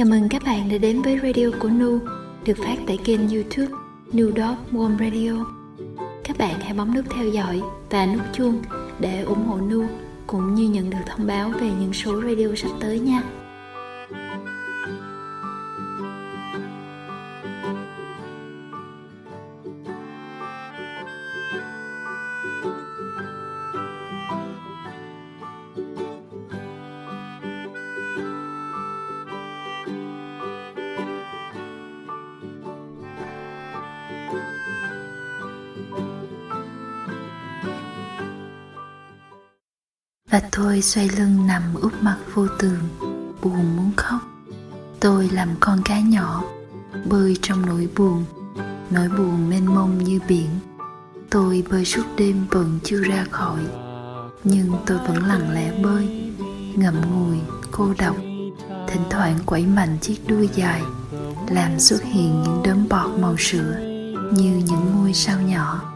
Chào mừng các bạn đã đến với radio của Nu, được phát tại kênh youtube Nu Dog Warm Radio. Các bạn hãy bấm nút theo dõi và nút chuông để ủng hộ Nu cũng như nhận được thông báo về những số radio sắp tới nha. Và tôi xoay lưng nằm úp mặt vô tường, buồn muốn khóc. Tôi làm con cá nhỏ, bơi trong nỗi buồn nỗi buồn mênh mông như biển. Tôi bơi suốt đêm vẫn chưa ra khỏi, nhưng tôi vẫn lặng lẽ bơi, ngậm ngùi, cô độc. Thỉnh thoảng quẩy mạnh chiếc đuôi dài, làm xuất hiện những đốm bọt màu sữa như những ngôi sao nhỏ.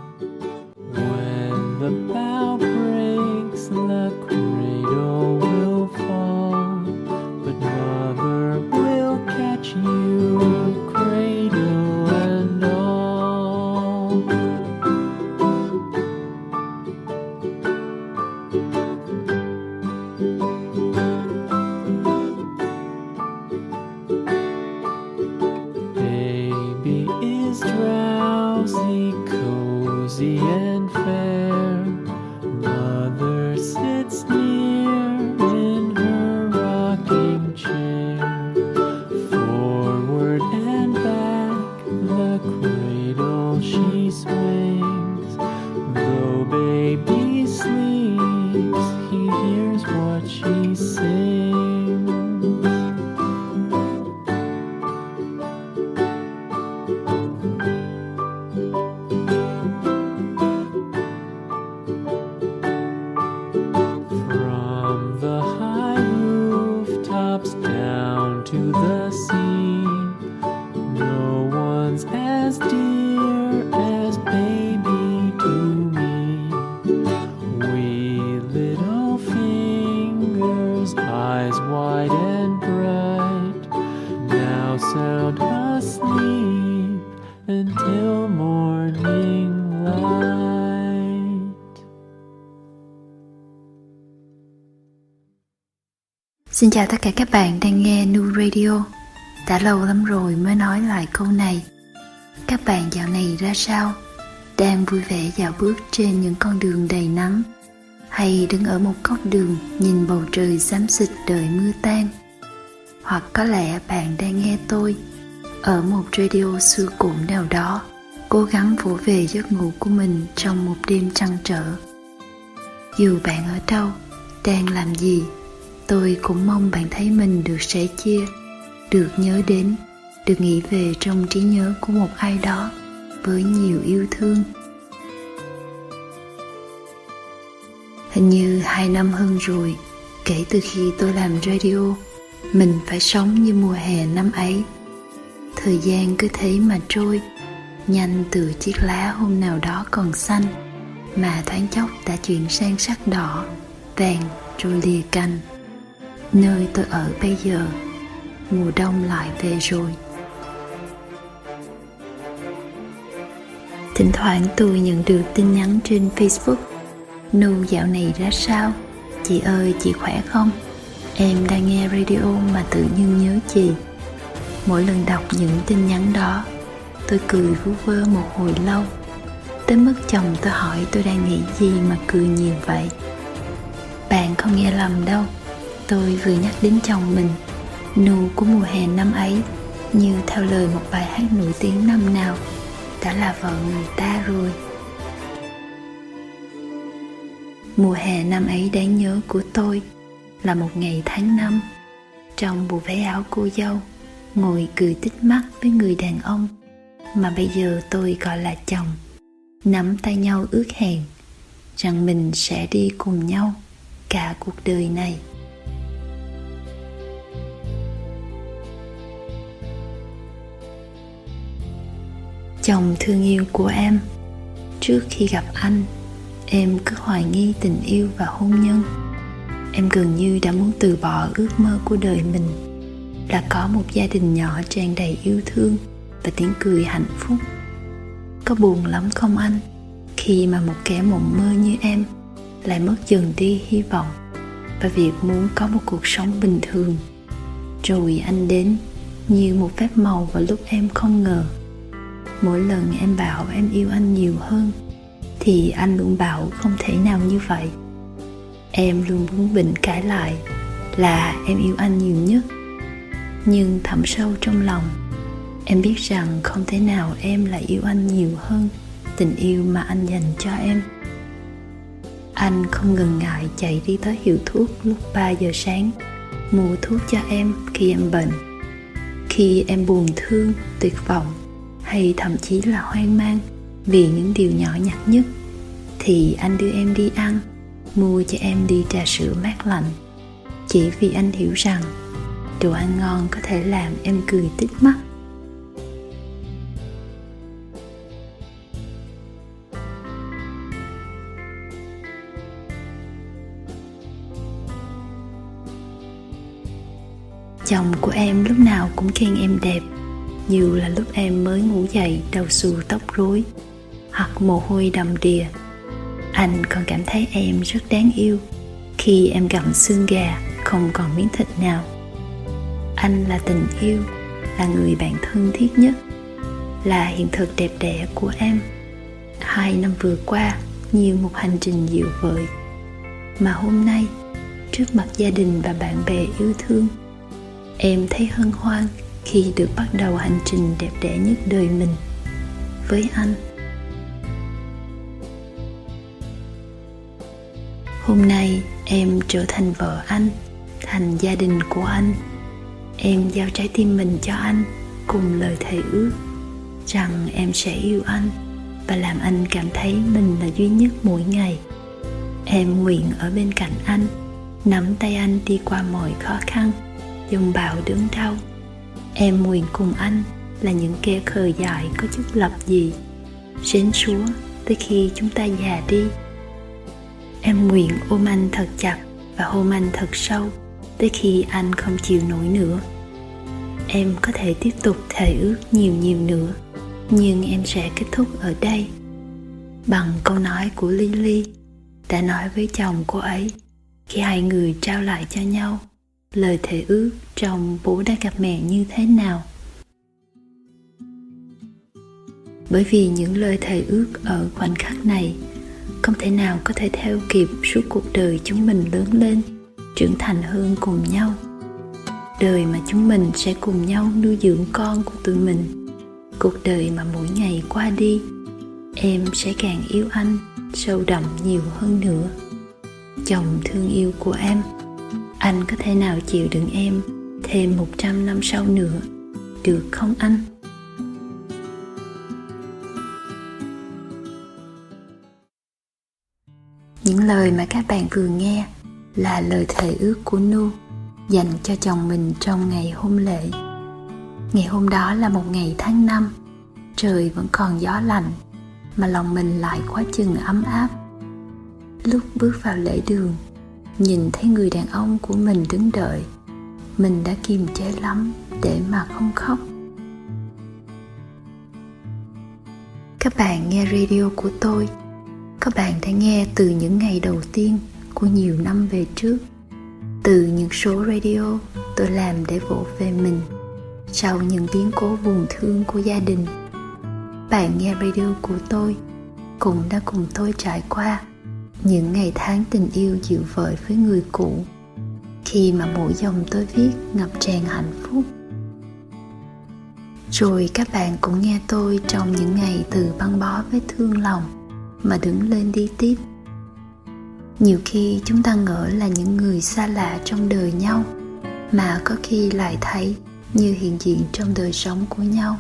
Xin chào tất cả các bạn đang nghe Nu Radio. Đã lâu lắm rồi mới nói lại câu này. Các bạn dạo này ra sao? Đang vui vẻ dạo bước trên những con đường đầy nắng? Hay đứng ở một góc đường nhìn bầu trời xám xịt đợi mưa tan? Hoặc có lẽ bạn đang nghe tôi Ở một radio xưa cũ nào đó Cố gắng vỗ về giấc ngủ của mình trong một đêm trăn trở. Dù bạn ở đâu, đang làm gì tôi cũng mong bạn thấy mình được sẻ chia, được nhớ đến, được nghĩ về trong trí nhớ của một ai đó với nhiều yêu thương. Hình như hai năm hơn rồi, kể từ khi tôi làm radio, mình phải sống như mùa hè năm ấy. Thời gian cứ thế mà trôi, nhanh từ chiếc lá hôm nào đó còn xanh, mà thoáng chốc đã chuyển sang sắc đỏ, vàng rồi lìa cành nơi tôi ở bây giờ, mùa đông lại về rồi. Thỉnh thoảng tôi nhận được tin nhắn trên facebook. Nu dạo này ra sao? Chị ơi, chị khỏe không? Em đang nghe radio mà tự nhiên nhớ chị. Mỗi lần đọc những tin nhắn đó, tôi cười vu vơ một hồi lâu. Tới mức chồng tôi hỏi tôi đang nghĩ gì mà cười nhiều vậy. Bạn không nghe lầm đâu tôi vừa nhắc đến chồng mình. Nụ của mùa hè năm ấy, như theo lời một bài hát nổi tiếng năm nào, đã là vợ người ta rồi. Mùa hè năm ấy đáng nhớ của tôi là một ngày tháng năm. Trong bộ váy áo cô dâu, ngồi cười tích mắt với người đàn ông mà bây giờ tôi gọi là chồng. Nắm tay nhau ước hẹn rằng mình sẽ đi cùng nhau cả cuộc đời này. Chồng thương yêu của em. Trước khi gặp anh, em cứ hoài nghi tình yêu và hôn nhân. Em gần như đã muốn từ bỏ ước mơ của đời mình. Là có một gia đình nhỏ tràn đầy yêu thương và tiếng cười hạnh phúc. Có buồn lắm không anh? Khi mà một kẻ mộng mơ như em lại mất dần đi hy vọng và việc muốn có một cuộc sống bình thường. Rồi anh đến như một phép màu vào lúc em không ngờ mỗi lần em bảo em yêu anh nhiều hơn, thì anh luôn bảo không thể nào như vậy. Em luôn muốn bình cãi lại là em yêu anh nhiều nhất. Nhưng thẳm sâu trong lòng, em biết rằng không thể nào em lại yêu anh nhiều hơn tình yêu mà anh dành cho em. Anh không ngần ngại chạy đi tới hiệu thuốc lúc 3 giờ sáng, mua thuốc cho em khi em bệnh. Khi em buồn thương, tuyệt vọng hay thậm chí là hoang mang vì những điều nhỏ nhặt nhất, thì anh đưa em đi ăn, mua cho em đi trà sữa mát lạnh. Chỉ vì anh hiểu rằng đồ ăn ngon có thể làm em cười tít mắt. Chồng của em lúc nào cũng khen em đẹp dù là lúc em mới ngủ dậy đầu xù tóc rối, hoặc mồ hôi đầm đìa. Anh còn cảm thấy em rất đáng yêu khi em gặm xương gà không còn miếng thịt nào. Anh là tình yêu, là người bạn thân thiết nhất, là hiện thực đẹp đẽ của em. Hai năm vừa qua, như một hành trình dịu vợi mà hôm nay, trước mặt gia đình và bạn bè yêu thương, em thấy hân hoan khi được bắt đầu hành trình đẹp đẽ nhất đời mình với anh. Hôm nay em trở thành vợ anh, thành gia đình của anh. Em giao trái tim mình cho anh cùng lời thề ước rằng em sẽ yêu anh và làm anh cảm thấy mình là duy nhất mỗi ngày. Em nguyện ở bên cạnh anh, nắm tay anh đi qua mọi khó khăn, dòng bão đớn đau em nguyện cùng anh là những kẻ khờ dại có chức lập gì rến súa tới khi chúng ta già đi, em nguyện ôm anh thật chặt và hôn anh thật sâu, tới khi anh không chịu nổi nữa. Em có thể tiếp tục thề ước nhiều nhiều nữa, nhưng em sẽ kết thúc ở đây. Bằng câu nói của lily đã nói với chồng cô ấy, khi hai người trao lại cho nhau lời thề ước trong bố đã gặp mẹ như thế nào. Bởi vì những lời thề ước ở khoảnh khắc này không thể nào có thể theo kịp suốt cuộc đời chúng mình lớn lên, trưởng thành hơn cùng nhau. Đời mà chúng mình sẽ cùng nhau nuôi dưỡng con của tụi mình. Cuộc đời mà mỗi ngày qua đi, em sẽ càng yêu anh sâu đậm nhiều hơn nữa. Chồng thương yêu của em anh có thể nào chịu đựng em thêm 100 năm sau nữa? Được không anh? Những lời mà các bạn vừa nghe là lời thề ước của nu dành cho chồng mình trong ngày hôn lễ. Ngày hôm đó là một ngày tháng năm, trời vẫn còn gió lạnh, mà lòng mình lại quá chừng ấm áp. Lúc bước vào lễ đường nhìn thấy người đàn ông của mình đứng đợi. Mình đã kiềm chế lắm để mà không khóc. Các bạn nghe radio của tôi. Các bạn đã nghe từ những ngày đầu tiên của nhiều năm về trước. Từ những số radio tôi làm để vỗ về mình sau những biến cố buồn thương của gia đình. Bạn nghe radio của tôi cũng đã cùng tôi trải qua những ngày tháng tình yêu dịu vợi với người cũ. Khi mà mỗi dòng tôi viết ngập tràn hạnh phúc. Rồi các bạn cũng nghe tôi trong những ngày từ băng bó vết thương lòng mà đứng lên đi tiếp. Nhiều khi chúng ta ngỡ là những người xa lạ trong đời nhau mà có khi lại thấy như hiện diện trong đời sống của nhau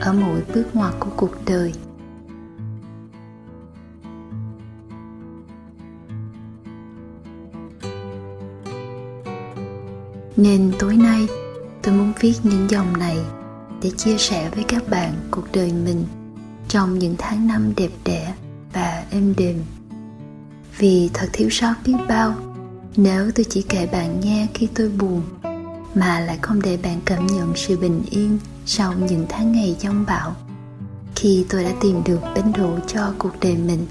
ở mỗi bước ngoặt của cuộc đời. Nên tối nay, tôi muốn viết những dòng này để chia sẻ với các bạn cuộc đời mình trong những tháng năm đẹp đẽ và êm đềm. Vì thật thiếu sót biết bao, nếu tôi chỉ kể bạn nghe khi tôi buồn, mà lại không để bạn cảm nhận sự bình yên sau những tháng ngày giông bão khi tôi đã tìm được bến đỗ cho cuộc đời mình.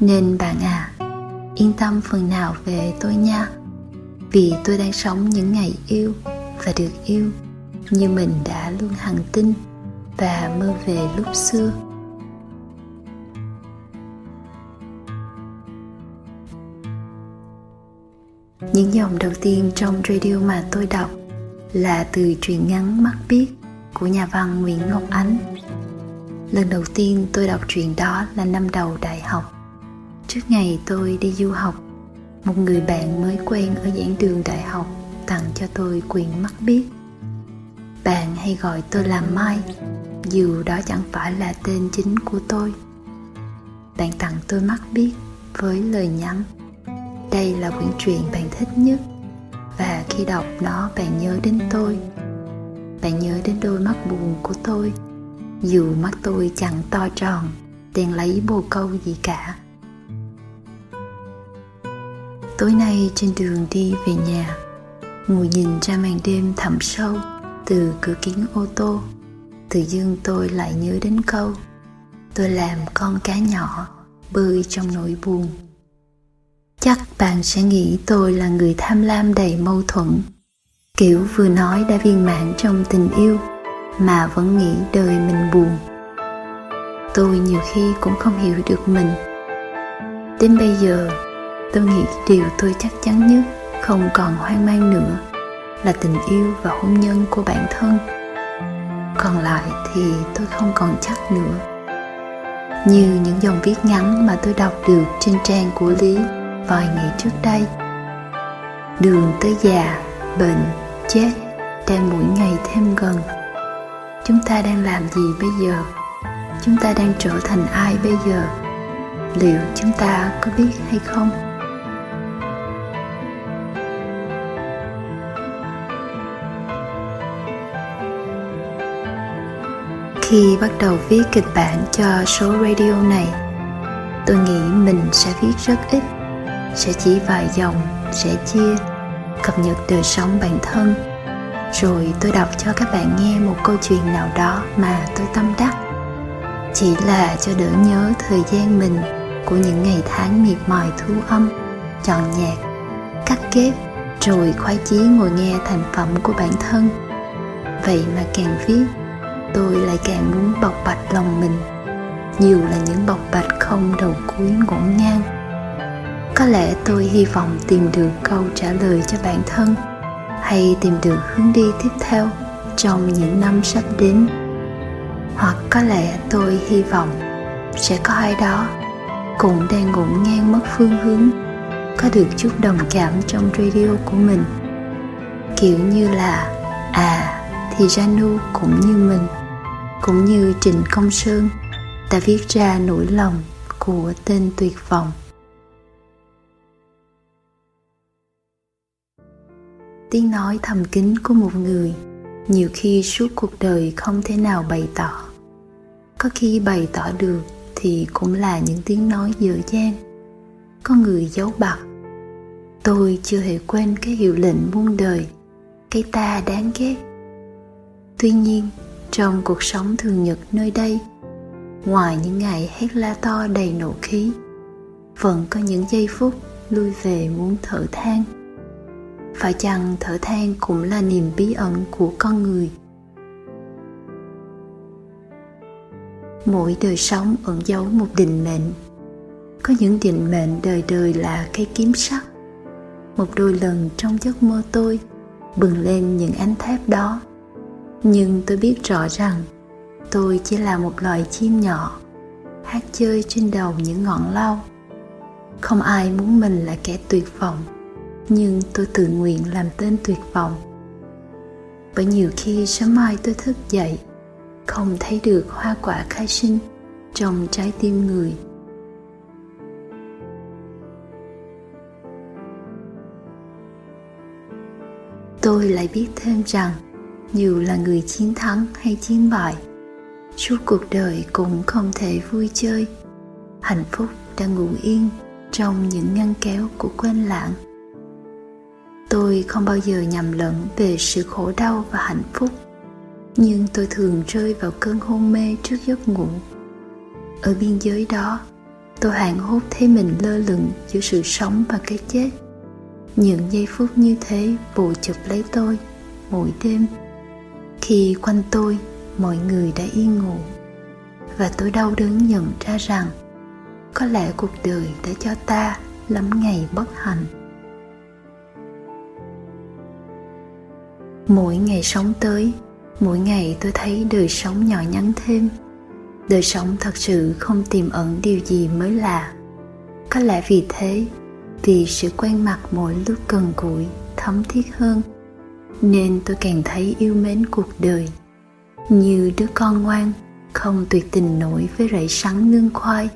Nên bạn à yên tâm phần nào về tôi nha vì tôi đang sống những ngày yêu và được yêu như mình đã luôn hằng tin và mơ về lúc xưa. Những dòng đầu tiên trong radio mà tôi đọc là từ truyện ngắn mắt biết của nhà văn nguyễn ngọc ánh. Lần đầu tiên tôi đọc truyện đó là năm đầu đại học. Trước ngày tôi đi du học một người bạn mới quen ở giảng đường đại học tặng cho tôi quyền mắt biết bạn hay gọi tôi là mai, dù đó chẳng phải là tên chính của tôi. Bạn tặng tôi mắt biết với lời nhắn, đây là quyển truyện bạn thích nhất, và khi đọc nó bạn nhớ đến tôi. Bạn nhớ đến đôi mắt buồn của tôi, dù mắt tôi chẳng to tròn đèn lấy bồ câu gì cả tối nay trên đường đi về nhà, ngồi nhìn ra màn đêm thẳm sâu từ cửa kính ô tô. Tự dưng tôi lại nhớ đến câu, tôi làm con cá nhỏ bơi trong nỗi buồn. Chắc bạn sẽ nghĩ tôi là người tham lam đầy mâu thuẫn. Kiểu vừa nói đã viên mãn trong tình yêu, mà vẫn nghĩ đời mình buồn. Tôi nhiều khi cũng không hiểu được mình. Đến bây giờ tôi nghĩ điều tôi chắc chắn nhất, không còn hoang mang nữa, là tình yêu và hôn nhân của bản thân. Còn lại thì tôi không còn chắc nữa. Như những dòng viết ngắn mà tôi đọc được trên trang của lý vài ngày trước đây. Đường tới già, bệnh, chết đang mỗi ngày thêm gần. Chúng ta đang làm gì bây giờ? Chúng ta đang trở thành ai bây giờ? Liệu chúng ta có biết hay không? Khi bắt đầu viết kịch bản cho số radio này, tôi nghĩ mình sẽ viết rất ít, sẽ chỉ vài dòng, sẽ chia, cập nhật đời sống bản thân. Rồi tôi đọc cho các bạn nghe một câu chuyện nào đó mà tôi tâm đắc. Chỉ là cho đỡ nhớ thời gian mình của những ngày tháng miệt mài thu âm, chọn nhạc, cắt ghép, rồi khoái chí ngồi nghe thành phẩm của bản thân. Vậy mà càng viết tôi lại càng muốn bộc bạch lòng mình. Nhiều là những bộc bạch không đầu cuối ngổn ngang. Có lẽ tôi hy vọng tìm được câu trả lời cho bản thân, hay tìm được hướng đi tiếp theo trong những năm sắp đến. Hoặc có lẽ tôi hy vọng sẽ có ai đó cũng đang ngổn ngang mất phương hướng, có được chút đồng cảm trong radio của mình. Kiểu như là à thì Janu cũng như mình cũng như Trịnh Công Sơn đã viết ra nỗi lòng của tên tuyệt vọng. Tiếng nói thầm kín của một người nhiều khi suốt cuộc đời không thể nào bày tỏ. Có khi bày tỏ được thì cũng là những tiếng nói dở dang. Có người giấu bặt tôi chưa hề quên cái hiệu lệnh muôn đời, cái ta đáng ghét. Tuy nhiên trong cuộc sống thường nhật nơi đây. Ngoài những ngày hét la to đầy nộ khí, vẫn có những giây phút lui về muốn thở than. Phải chăng thở than cũng là niềm bí ẩn của con người? Mỗi đời sống ẩn giấu một định mệnh. Có những định mệnh đời đời là cây kiếm sắt một đôi lần trong giấc mơ tôi bừng lên những ánh thép đó nhưng tôi biết rõ rằng, tôi chỉ là một loài chim nhỏ, hát chơi trên đầu những ngọn lau. Không ai muốn mình là kẻ tuyệt vọng, nhưng tôi tự nguyện làm tên tuyệt vọng. Bởi nhiều khi sớm mai tôi thức dậy, không thấy được hoa quả khai sinh trong trái tim người. Tôi lại biết thêm rằng dù là người chiến thắng hay chiến bại, suốt cuộc đời cũng không thể vui chơi. Hạnh phúc đang ngủ yên trong những ngăn kéo của quên lãng. Tôi không bao giờ nhầm lẫn về sự khổ đau và hạnh phúc, nhưng tôi thường rơi vào cơn hôn mê trước giấc ngủ. Ở biên giới đó, tôi hoảng hốt thấy mình lơ lửng giữa sự sống và cái chết. Những giây phút như thế bù chụp lấy tôi mỗi đêm khi quanh tôi, mọi người đã yên ngủ. Và tôi đau đớn nhận ra rằng, có lẽ cuộc đời đã cho ta lắm ngày bất hạnh. Mỗi ngày sống tới, mỗi ngày tôi thấy đời sống nhỏ nhắn thêm. Đời sống thật sự không tiềm ẩn điều gì mới lạ. Có lẽ vì thế, vì sự quen mặt mỗi lúc gần gũi, thấm thiết hơn nên tôi càng thấy yêu mến cuộc đời. Như đứa con ngoan, không tuyệt tình nổi với rẫy sắn nương khoai.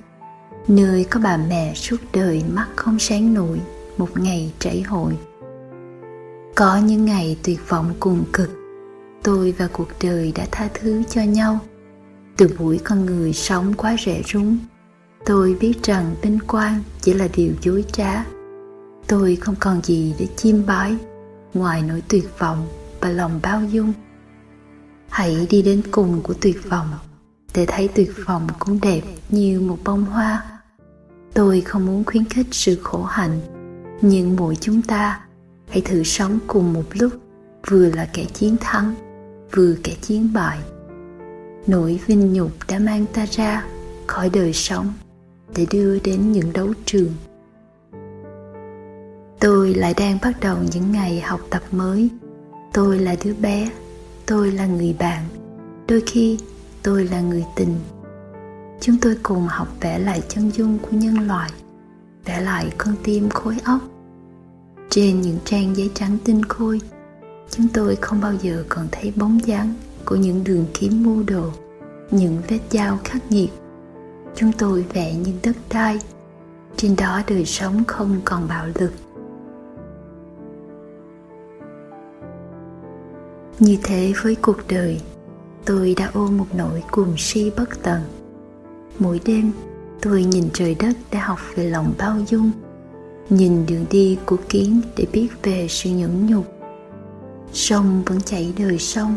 Nơi có bà mẹ suốt đời mắt không sáng nổi, một ngày trải hội. Có những ngày tuyệt vọng cùng cực, tôi và cuộc đời đã tha thứ cho nhau. Từ buổi con người sống quá rẻ rúng, tôi biết rằng vinh quang chỉ là điều dối trá. Tôi không còn gì để chiêm bái ngoài nỗi tuyệt vọng và lòng bao dung, hãy đi đến cùng của tuyệt vọng. Để thấy tuyệt vọng cũng đẹp như một bông hoa. Tôi không muốn khuyến khích sự khổ hạnh, nhưng mỗi chúng ta hãy thử sống cùng một lúc, vừa là kẻ chiến thắng, vừa kẻ chiến bại. Nỗi vinh nhục đã mang ta ra khỏi đời sống để đưa đến những đấu trường tôi lại đang bắt đầu những ngày học tập mới. Tôi là đứa bé. Tôi là người bạn. Đôi khi, tôi là người tình. Chúng tôi cùng học vẽ lại chân dung của nhân loại, vẽ lại con tim khối óc. Trên những trang giấy trắng tinh khôi, chúng tôi không bao giờ còn thấy bóng dáng của những đường kiếm mưu đồ, những vết dao khắc nghiệt. Chúng tôi vẽ những đất đai. Trên đó đời sống không còn bạo lực. Như thế với cuộc đời, tôi đã ôm một nỗi cuồng si bất tận. Mỗi đêm, tôi nhìn trời đất để học về lòng bao dung, nhìn đường đi của kiến để biết về sự nhẫn nhục. Sông vẫn chảy đời sông,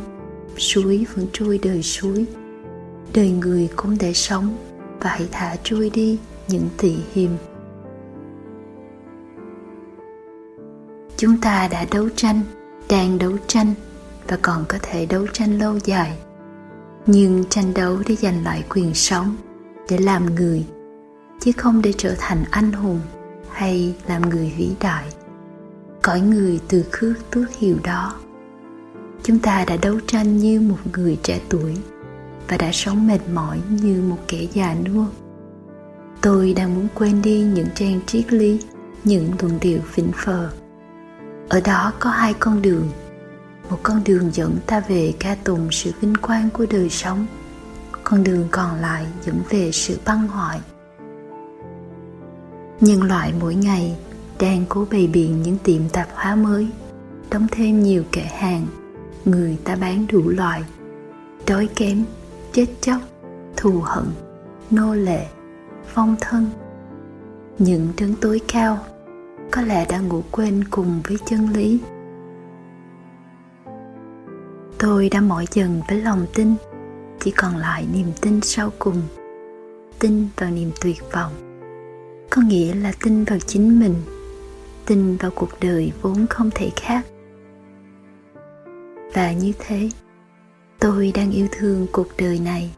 suối vẫn trôi đời suối. Đời người cũng để sống và hãy thả trôi đi những tị hiềm. Chúng ta đã đấu tranh, đang đấu tranh và còn có thể đấu tranh lâu dài. Nhưng tranh đấu để giành lại quyền sống để làm người, chứ không để trở thành anh hùng hay làm người vĩ đại. Cõi người từ khước tước hiểu đó. Chúng ta đã đấu tranh như một người trẻ tuổi và đã sống mệt mỏi như một kẻ già nua. Tôi đang muốn quên đi những trang triết lý, những luận điệu vĩnh phờ. Ở đó có hai con đường một con đường dẫn ta về ca tùng sự vinh quang của đời sống. Con đường còn lại dẫn về sự băng hoại. Nhân loại mỗi ngày đang cố bày biện những tiệm tạp hóa mới, đóng thêm nhiều kệ hàng, người ta bán đủ loại. Đói kém, chết chóc, thù hận, nô lệ phong thân. Những trấn tối cao có lẽ đã ngủ quên cùng với chân lý tôi đã mỏi dần với lòng tin, chỉ còn lại niềm tin sau cùng, tin vào niềm tuyệt vọng. Có nghĩa là tin vào chính mình, tin vào cuộc đời vốn không thể khác. Và như thế, tôi đang yêu thương cuộc đời này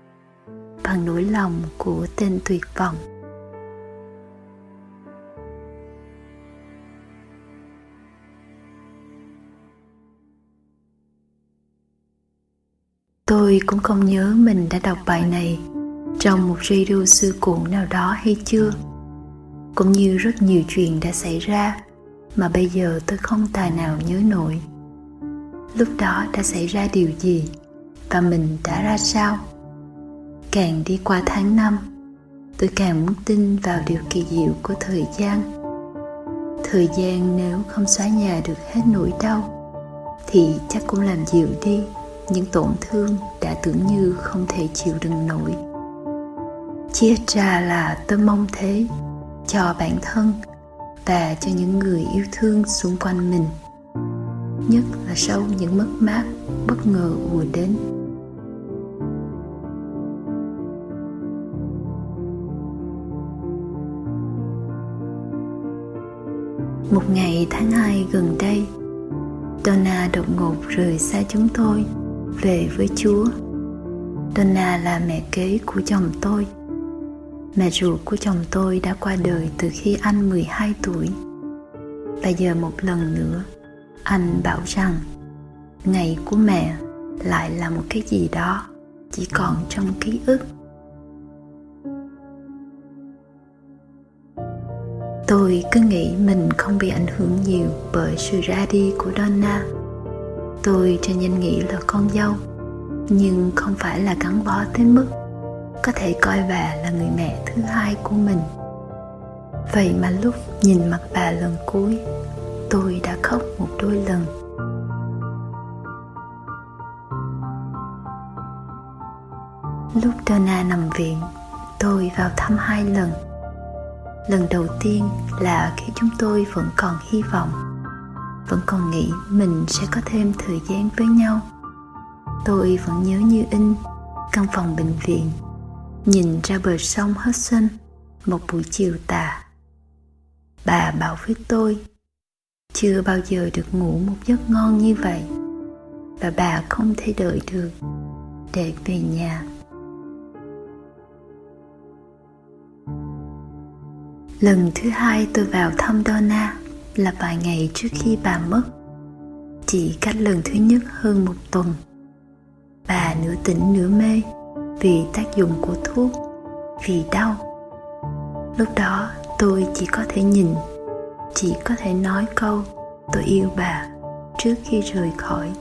bằng nỗi lòng của tên tuyệt vọng. Tôi cũng không nhớ mình đã đọc bài này trong một radio sư cũ nào đó hay chưa. Cũng như rất nhiều chuyện đã xảy ra mà bây giờ tôi không tài nào nhớ nổi. Lúc đó đã xảy ra điều gì và mình đã ra sao? Càng đi qua tháng năm, tôi càng muốn tin vào điều kỳ diệu của thời gian. Thời gian nếu không xóa nhà được hết nỗi đau thì chắc cũng làm dịu đi những tổn thương đã tưởng như không thể chịu đựng nổi. Chia ra là tôi mong thế cho bản thân và cho những người yêu thương xung quanh mình, nhất là sau những mất mát, bất ngờ ùa đến. Một ngày tháng hai gần đây, Donna đột ngột rời xa chúng tôi về với Chúa. Donna là mẹ kế của chồng tôi. Mẹ ruột của chồng tôi đã qua đời từ khi anh 12 tuổi. Và giờ một lần nữa, anh bảo rằng ngày của mẹ lại là một cái gì đó chỉ còn trong ký ức. Tôi cứ nghĩ mình không bị ảnh hưởng nhiều bởi sự ra đi của Donna. Tôi cho nhanh nghĩ là con dâu, nhưng không phải là gắn bó tới mức có thể coi bà là người mẹ thứ hai của mình. Vậy mà lúc nhìn mặt bà lần cuối, tôi đã khóc một đôi lần. Lúc Donna nằm viện, tôi vào thăm hai lần lần đầu tiên là khi chúng tôi vẫn còn hy vọng vẫn còn nghĩ mình sẽ có thêm thời gian với nhau. Tôi vẫn nhớ như in, căn phòng bệnh viện. Nhìn ra bờ sông Hudson, một buổi chiều tà. Bà bảo với tôi, chưa bao giờ được ngủ một giấc ngon như vậy. Và bà không thể đợi được để về nhà. Lần thứ hai tôi vào thăm Donna là vài ngày trước khi bà mất. Chỉ cách lần thứ nhất hơn một tuần. Bà nửa tỉnh nửa mê vì tác dụng của thuốc, vì đau. Lúc đó tôi chỉ có thể nhìn, chỉ có thể nói câu tôi yêu bà trước khi rời khỏi.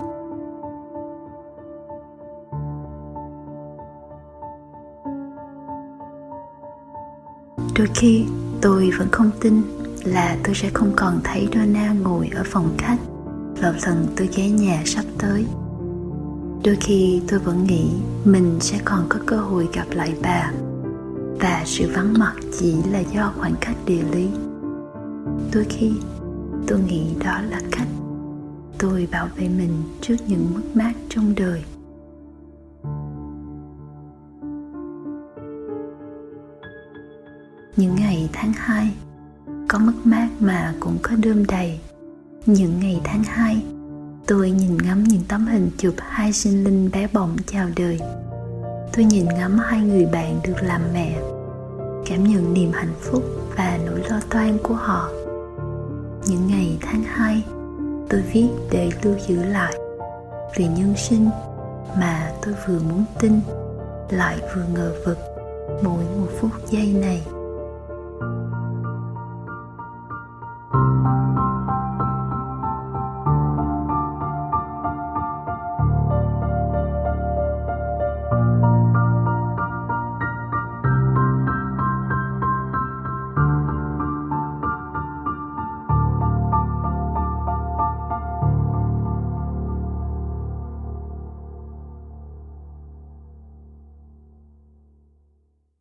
Đôi khi tôi vẫn không tin là tôi sẽ không còn thấy Donna ngồi ở phòng khách vào lần tôi ghé nhà sắp tới. Đôi khi tôi vẫn nghĩ mình sẽ còn có cơ hội gặp lại bà và sự vắng mặt chỉ là do khoảng cách địa lý. Đôi khi tôi nghĩ đó là cách tôi bảo vệ mình trước những mất mát trong đời. Những ngày tháng 2 có mất mát mà cũng có đơm đầy. Những ngày tháng 2 tôi nhìn ngắm những tấm hình chụp hai sinh linh bé bỏng chào đời. Tôi nhìn ngắm hai người bạn được làm mẹ, cảm nhận niềm hạnh phúc và nỗi lo toan của họ. Những ngày tháng 2 tôi viết để lưu giữ lại về nhân sinh mà tôi vừa muốn tin, lại vừa ngờ vực mỗi một phút giây này.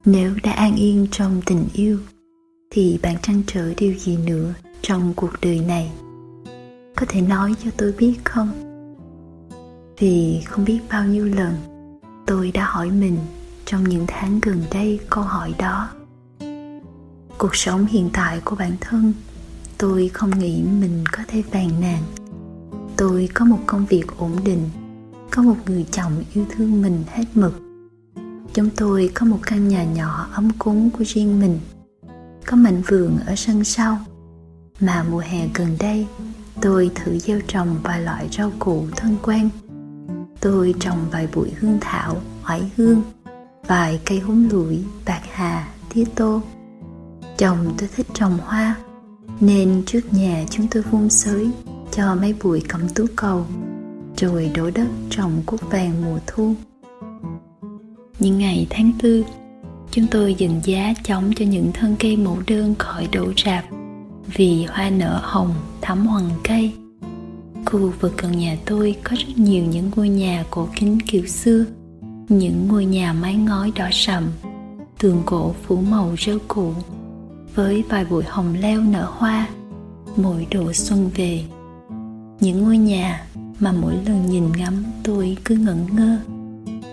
Nếu đã an yên trong tình yêu, thì bạn trăn trở điều gì nữa trong cuộc đời này? Có thể nói cho tôi biết không? Vì không biết bao nhiêu lần tôi đã hỏi mình trong những tháng gần đây câu hỏi đó. Cuộc sống hiện tại của bản thân, tôi không nghĩ mình có thể phàn nàn. Tôi có một công việc ổn định, có một người chồng yêu thương mình hết mực chúng tôi có một căn nhà nhỏ ấm cúng của riêng mình, có mảnh vườn ở sân sau. Mà mùa hè gần đây, tôi thử gieo trồng vài loại rau củ thân quen. Tôi trồng vài bụi hương thảo, oải hương, vài cây húng lủi, bạc hà, tía tô. Chồng tôi thích trồng hoa, nên trước nhà chúng tôi vun sới, cho mấy bụi cẩm tú cầu, rồi đổ đất trồng cúc vàng mùa thu những ngày tháng tư, chúng tôi dừng giá chống cho những thân cây mẫu đơn khỏi đổ rạp vì hoa nở hồng, thắm hoàng cây. Khu vực gần nhà tôi có rất nhiều những ngôi nhà cổ kính kiểu xưa, những ngôi nhà mái ngói đỏ sậm, tường gỗ phủ màu rêu cũ. Với vài bụi hồng leo nở hoa, mỗi độ xuân về, những ngôi nhà mà mỗi lần nhìn ngắm tôi cứ ngẩn ngơ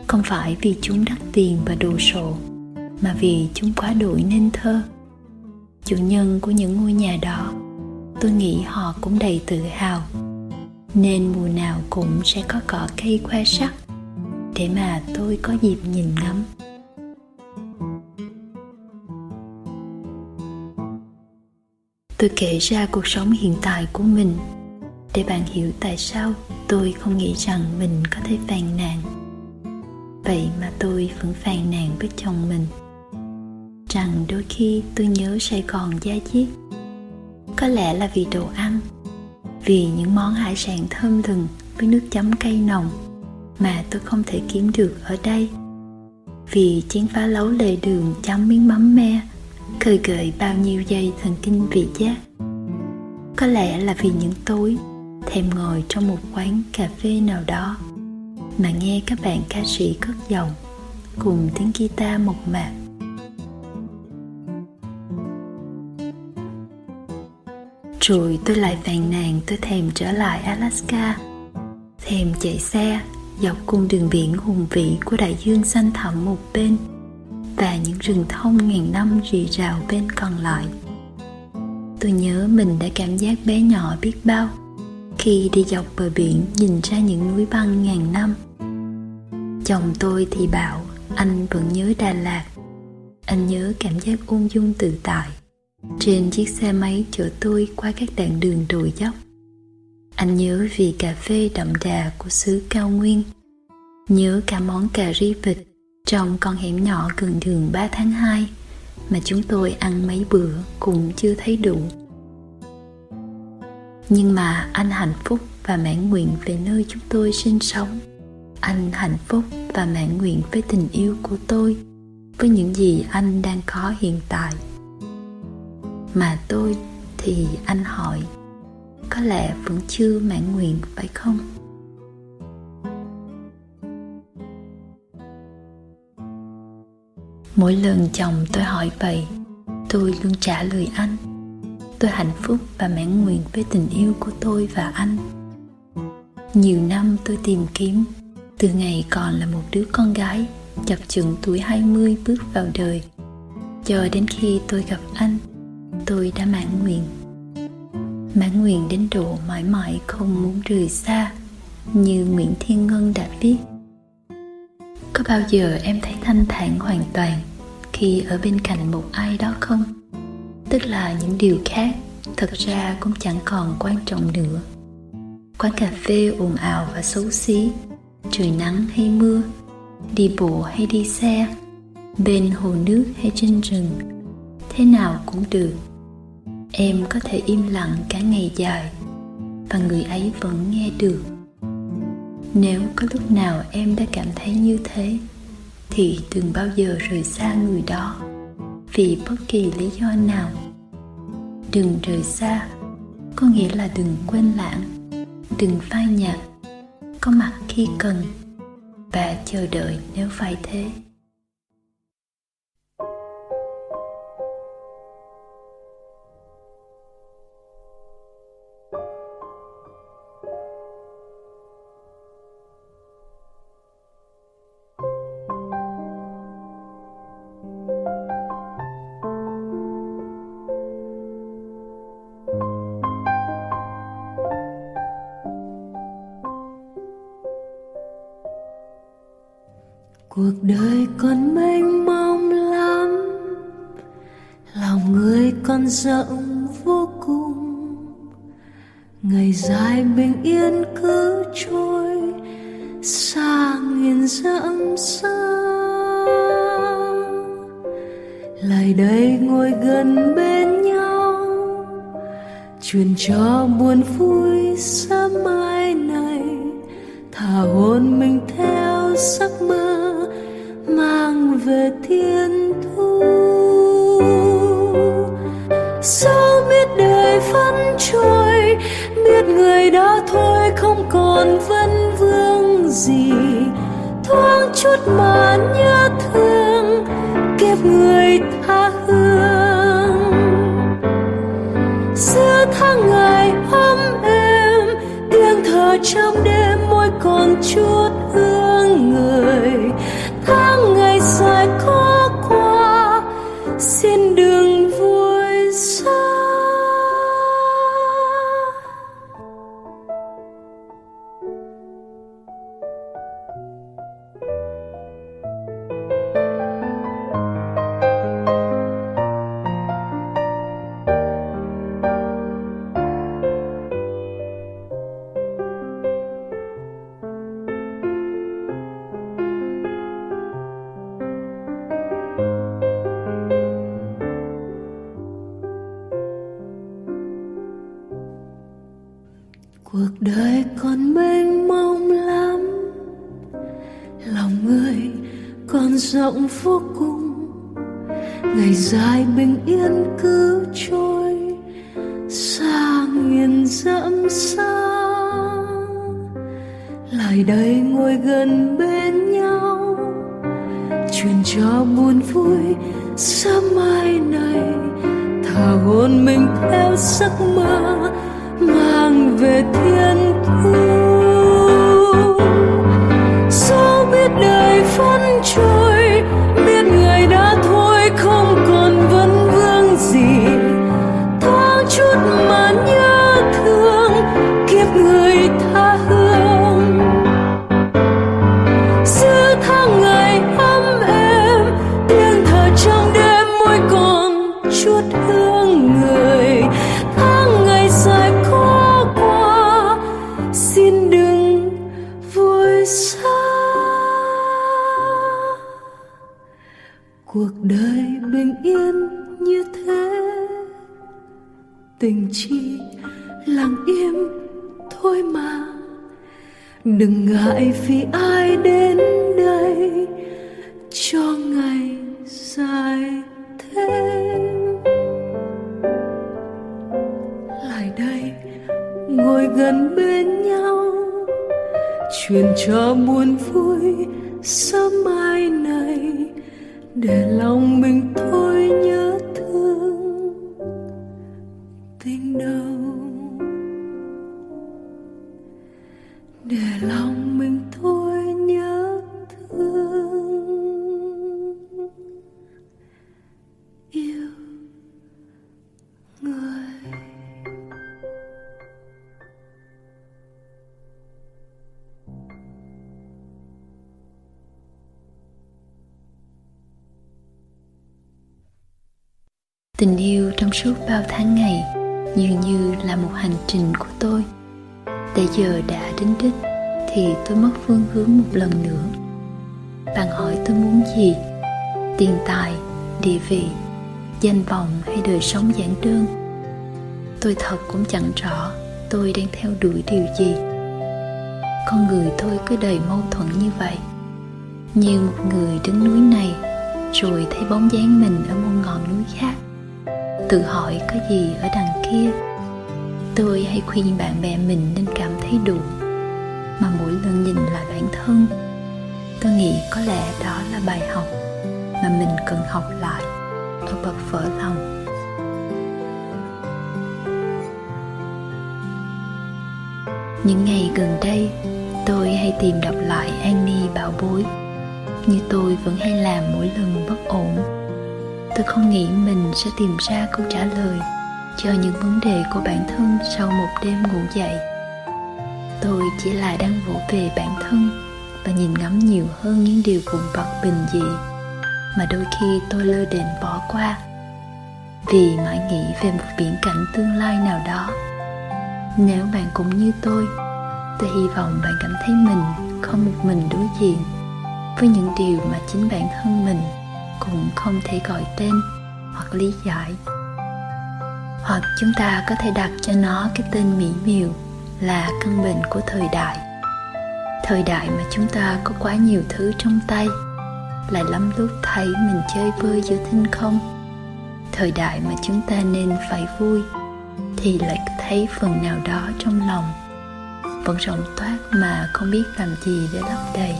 không phải vì chúng đắt tiền và đồ sộ, mà vì chúng quá đổi nên thơ. Chủ nhân của những ngôi nhà đó, tôi nghĩ họ cũng đầy tự hào. Nên mùa nào cũng sẽ có cỏ cây khoe sắc, để mà tôi có dịp nhìn ngắm. Tôi kể ra cuộc sống hiện tại của mình, để bạn hiểu tại sao tôi không nghĩ rằng mình có thể phàn nàn vậy mà tôi vẫn phàn nàn với chồng mình, rằng đôi khi tôi nhớ sài gòn da diết. Có lẽ là vì đồ ăn, vì những món hải sản thơm lừng với nước chấm cay nồng mà tôi không thể kiếm được ở đây. Vì chén phá lấu lề đường chấm miếng mắm me, khơi gợi bao nhiêu dây thần kinh vị giác. Có lẽ là vì những tối thèm ngồi trong một quán cà phê nào đó mà nghe các bạn ca sĩ cất giọng cùng tiếng guitar mộc mạc. Rồi tôi lại phàn nàn tôi thèm trở lại alaska, thèm chạy xe dọc cung đường biển hùng vĩ của đại dương xanh thẳm một bên và những rừng thông ngàn năm rì rào bên còn lại. Tôi nhớ mình đã cảm giác bé nhỏ biết bao khi đi dọc bờ biển nhìn ra những núi băng ngàn năm. Chồng tôi thì bảo, anh vẫn nhớ đà lạt. Anh nhớ cảm giác ung dung tự tại. Trên chiếc xe máy chở tôi qua các đoạn đường đồi dốc. Anh nhớ vị cà phê đậm đà của xứ cao nguyên. Nhớ cả món cà ri vịt trong con hẻm nhỏ gần đường 3 tháng 2 mà chúng tôi ăn mấy bữa cũng chưa thấy đủ nhưng mà anh hạnh phúc và mãn nguyện về nơi chúng tôi sinh sống. Anh hạnh phúc và mãn nguyện với tình yêu của tôi, với những gì anh đang có hiện tại. Mà tôi thì anh hỏi, có lẽ vẫn chưa mãn nguyện phải không? Mỗi lần chồng tôi hỏi vậy, tôi luôn trả lời anh tôi hạnh phúc và mãn nguyện với tình yêu của tôi và anh. Nhiều năm tôi tìm kiếm, từ ngày còn là một đứa con gái, chập chững tuổi 20 bước vào đời. Cho đến khi tôi gặp anh, tôi đã mãn nguyện. Mãn nguyện đến độ mãi mãi không muốn rời xa, như nguyễn thiên ngân đã viết. Có bao giờ em thấy thanh thản hoàn toàn khi ở bên cạnh một ai đó không? Tức là những điều khác, thật ra cũng chẳng còn quan trọng nữa. Quán cà phê ồn ào và xấu xí, trời nắng hay mưa, đi bộ hay đi xe, bên hồ nước hay trên rừng, thế nào cũng được. Em có thể im lặng cả ngày dài, và người ấy vẫn nghe được. Nếu có lúc nào em đã cảm thấy như thế, thì đừng bao giờ rời xa người đó vì bất kỳ lý do nào. Đừng rời xa, có nghĩa là đừng quên lãng, đừng phai nhạt, có mặt khi cần và chờ đợi nếu phải thế. Đời còn mênh mông lắm. Lòng người còn rộng vô cùng. Ngày dài bình yên cứ trôi xa nghìn dặm xa. Lại đây ngồi gần bên nhau, truyền cho buồn vui sớm mai này. Thả hồn mình theo giấc mơ về thiên thu. Sao biết đời vẫn trôi, biết người đã thôi không còn vấn vương gì. Thoáng chút mà nhớ thương, kiếp người ta rộng vô cùng ngày dài suốt bao tháng ngày, dường như là một hành trình của tôi. Để giờ đã đến đích, thì tôi mất phương hướng một lần nữa. Bạn hỏi tôi muốn gì? Tiền tài, địa vị, danh vọng hay đời sống giản đơn? Tôi thật cũng chẳng rõ tôi đang theo đuổi điều gì. Con người tôi cứ đầy mâu thuẫn như vậy. Như một người đứng núi này, rồi thấy bóng dáng mình ở một ngọn núi khác tự hỏi có gì ở đằng kia. Tôi hay khuyên bạn bè mình nên cảm thấy đủ, mà mỗi lần nhìn lại bản thân, tôi nghĩ có lẽ đó là bài học mà mình cần học lại ở bậc vỡ lòng. Những ngày gần đây, tôi hay tìm đọc lại Annie bảo bối, như tôi vẫn hay làm mỗi lần bất ổn tôi không nghĩ mình sẽ tìm ra câu trả lời cho những vấn đề của bản thân sau một đêm ngủ dậy. Tôi chỉ là đang vỗ về bản thân và nhìn ngắm nhiều hơn những điều vụn vặt bình dị mà đôi khi tôi lơ đễnh bỏ qua. Vì mãi nghĩ về một viễn cảnh tương lai nào đó. Nếu bạn cũng như tôi tôi hy vọng bạn cảm thấy mình không một mình đối diện với những điều mà chính bản thân mình cũng không thể gọi tên hoặc lý giải. Hoặc chúng ta có thể đặt cho nó cái tên mỹ miều là căn bệnh của thời đại. Thời đại mà chúng ta có quá nhiều thứ trong tay lại lắm lúc thấy mình chơi vơi giữa thinh không. Thời đại mà chúng ta nên phải vui, thì lại thấy phần nào đó trong lòng. Vẫn rộng toát mà không biết làm gì để lấp đầy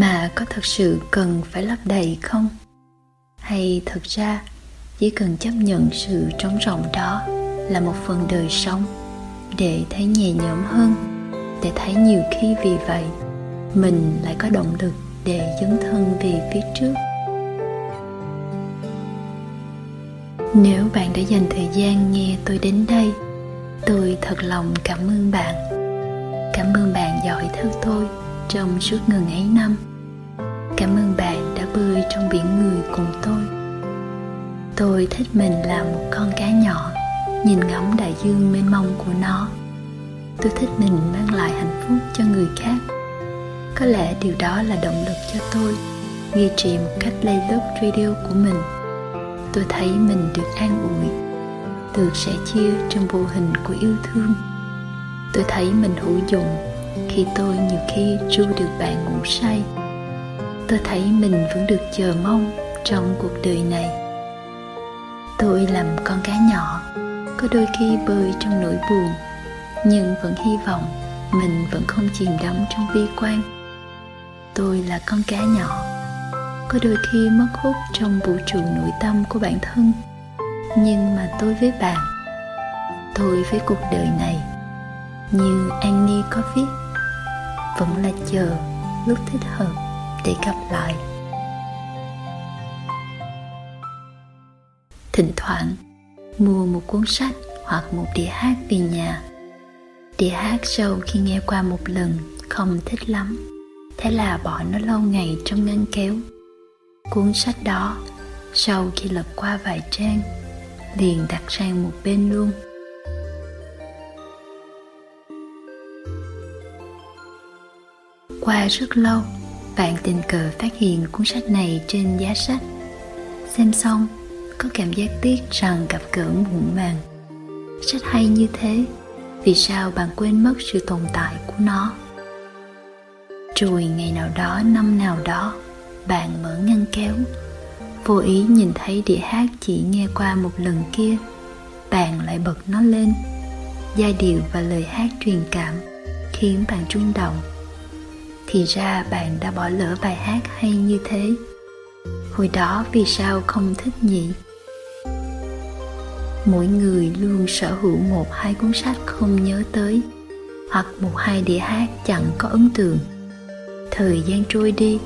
mà có thật sự cần phải lấp đầy không? Hay thực ra, chỉ cần chấp nhận sự trống rỗng đó là một phần đời sống để thấy nhẹ nhõm hơn, để thấy nhiều khi vì vậy mình lại có động lực để dấn thân về phía trước. Nếu bạn đã dành thời gian nghe tôi đến đây, tôi thật lòng cảm ơn bạn. Cảm ơn bạn giỏi theo tôi trong suốt ngần ấy năm cảm ơn bạn đã bơi trong biển người cùng tôi. Tôi thích mình là một con cá nhỏ, nhìn ngắm đại dương mênh mông của nó. Tôi thích mình mang lại hạnh phúc cho người khác. Có lẽ điều đó là động lực cho tôi, duy trì một cách lay lớp radio của mình. Tôi thấy mình được an ủi, được sẻ chia trong vô hình của yêu thương. Tôi thấy mình hữu dụng khi tôi nhiều khi ru được bạn ngủ say tôi thấy mình vẫn được chờ mong trong cuộc đời này. Tôi làm con cá nhỏ, có đôi khi bơi trong nỗi buồn, nhưng vẫn hy vọng mình vẫn không chìm đắm trong bi quan. Tôi là con cá nhỏ, có đôi khi mất hút trong vũ trụ nội tâm của bản thân. Nhưng mà tôi với bạn, tôi với cuộc đời này, như Annie có viết, vẫn là chờ lúc thích hợp để gặp lại. Thỉnh thoảng, mua một cuốn sách hoặc một đĩa hát về nhà. Đĩa hát sau khi nghe qua một lần không thích lắm, thế là bỏ nó lâu ngày trong ngăn kéo. Cuốn sách đó, sau khi lật qua vài trang, liền đặt sang một bên luôn. Qua rất lâu bạn tình cờ phát hiện cuốn sách này trên giá sách. Xem xong, có cảm giác tiếc rằng gặp gỡ muộn màng. Sách hay như thế, vì sao bạn quên mất sự tồn tại của nó? Rồi ngày nào đó, năm nào đó, bạn mở ngăn kéo. Vô ý nhìn thấy đĩa hát chỉ nghe qua một lần kia, bạn lại bật nó lên. Giai điệu và lời hát truyền cảm khiến bạn rung động thì ra bạn đã bỏ lỡ bài hát hay như thế. Hồi đó vì sao không thích nhỉ? Mỗi người luôn sở hữu một hai cuốn sách không nhớ tới, hoặc một hai đĩa hát chẳng có ấn tượng. Thời gian trôi đi,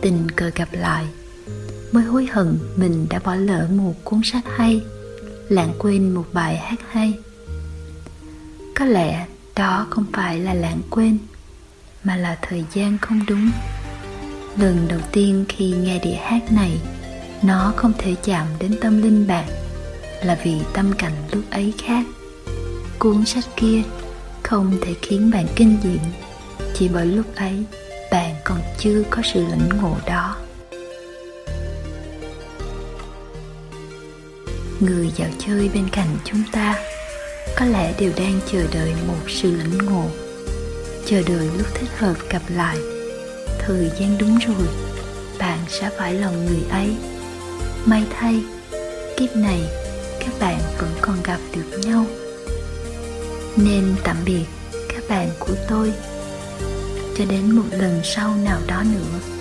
tình cờ gặp lại, mới hối hận mình đã bỏ lỡ một cuốn sách hay, lãng quên một bài hát hay. Có lẽ đó không phải là lãng quên mà là thời gian không đúng. Lần đầu tiên khi nghe đĩa hát này, nó không thể chạm đến tâm linh bạn, là vì tâm cảnh lúc ấy khác. Cuốn sách kia không thể khiến bạn kinh diệm chỉ bởi lúc ấy bạn còn chưa có sự lĩnh ngộ đó. Người dạo chơi bên cạnh chúng ta có lẽ đều đang chờ đợi một sự lĩnh ngộ chờ đợi lúc thích hợp gặp lại. Thời gian đúng rồi, bạn sẽ phải lòng người ấy. May thay, kiếp này các bạn vẫn còn gặp được nhau. Nên tạm biệt các bạn của tôi. Cho đến một lần sau nào đó nữa.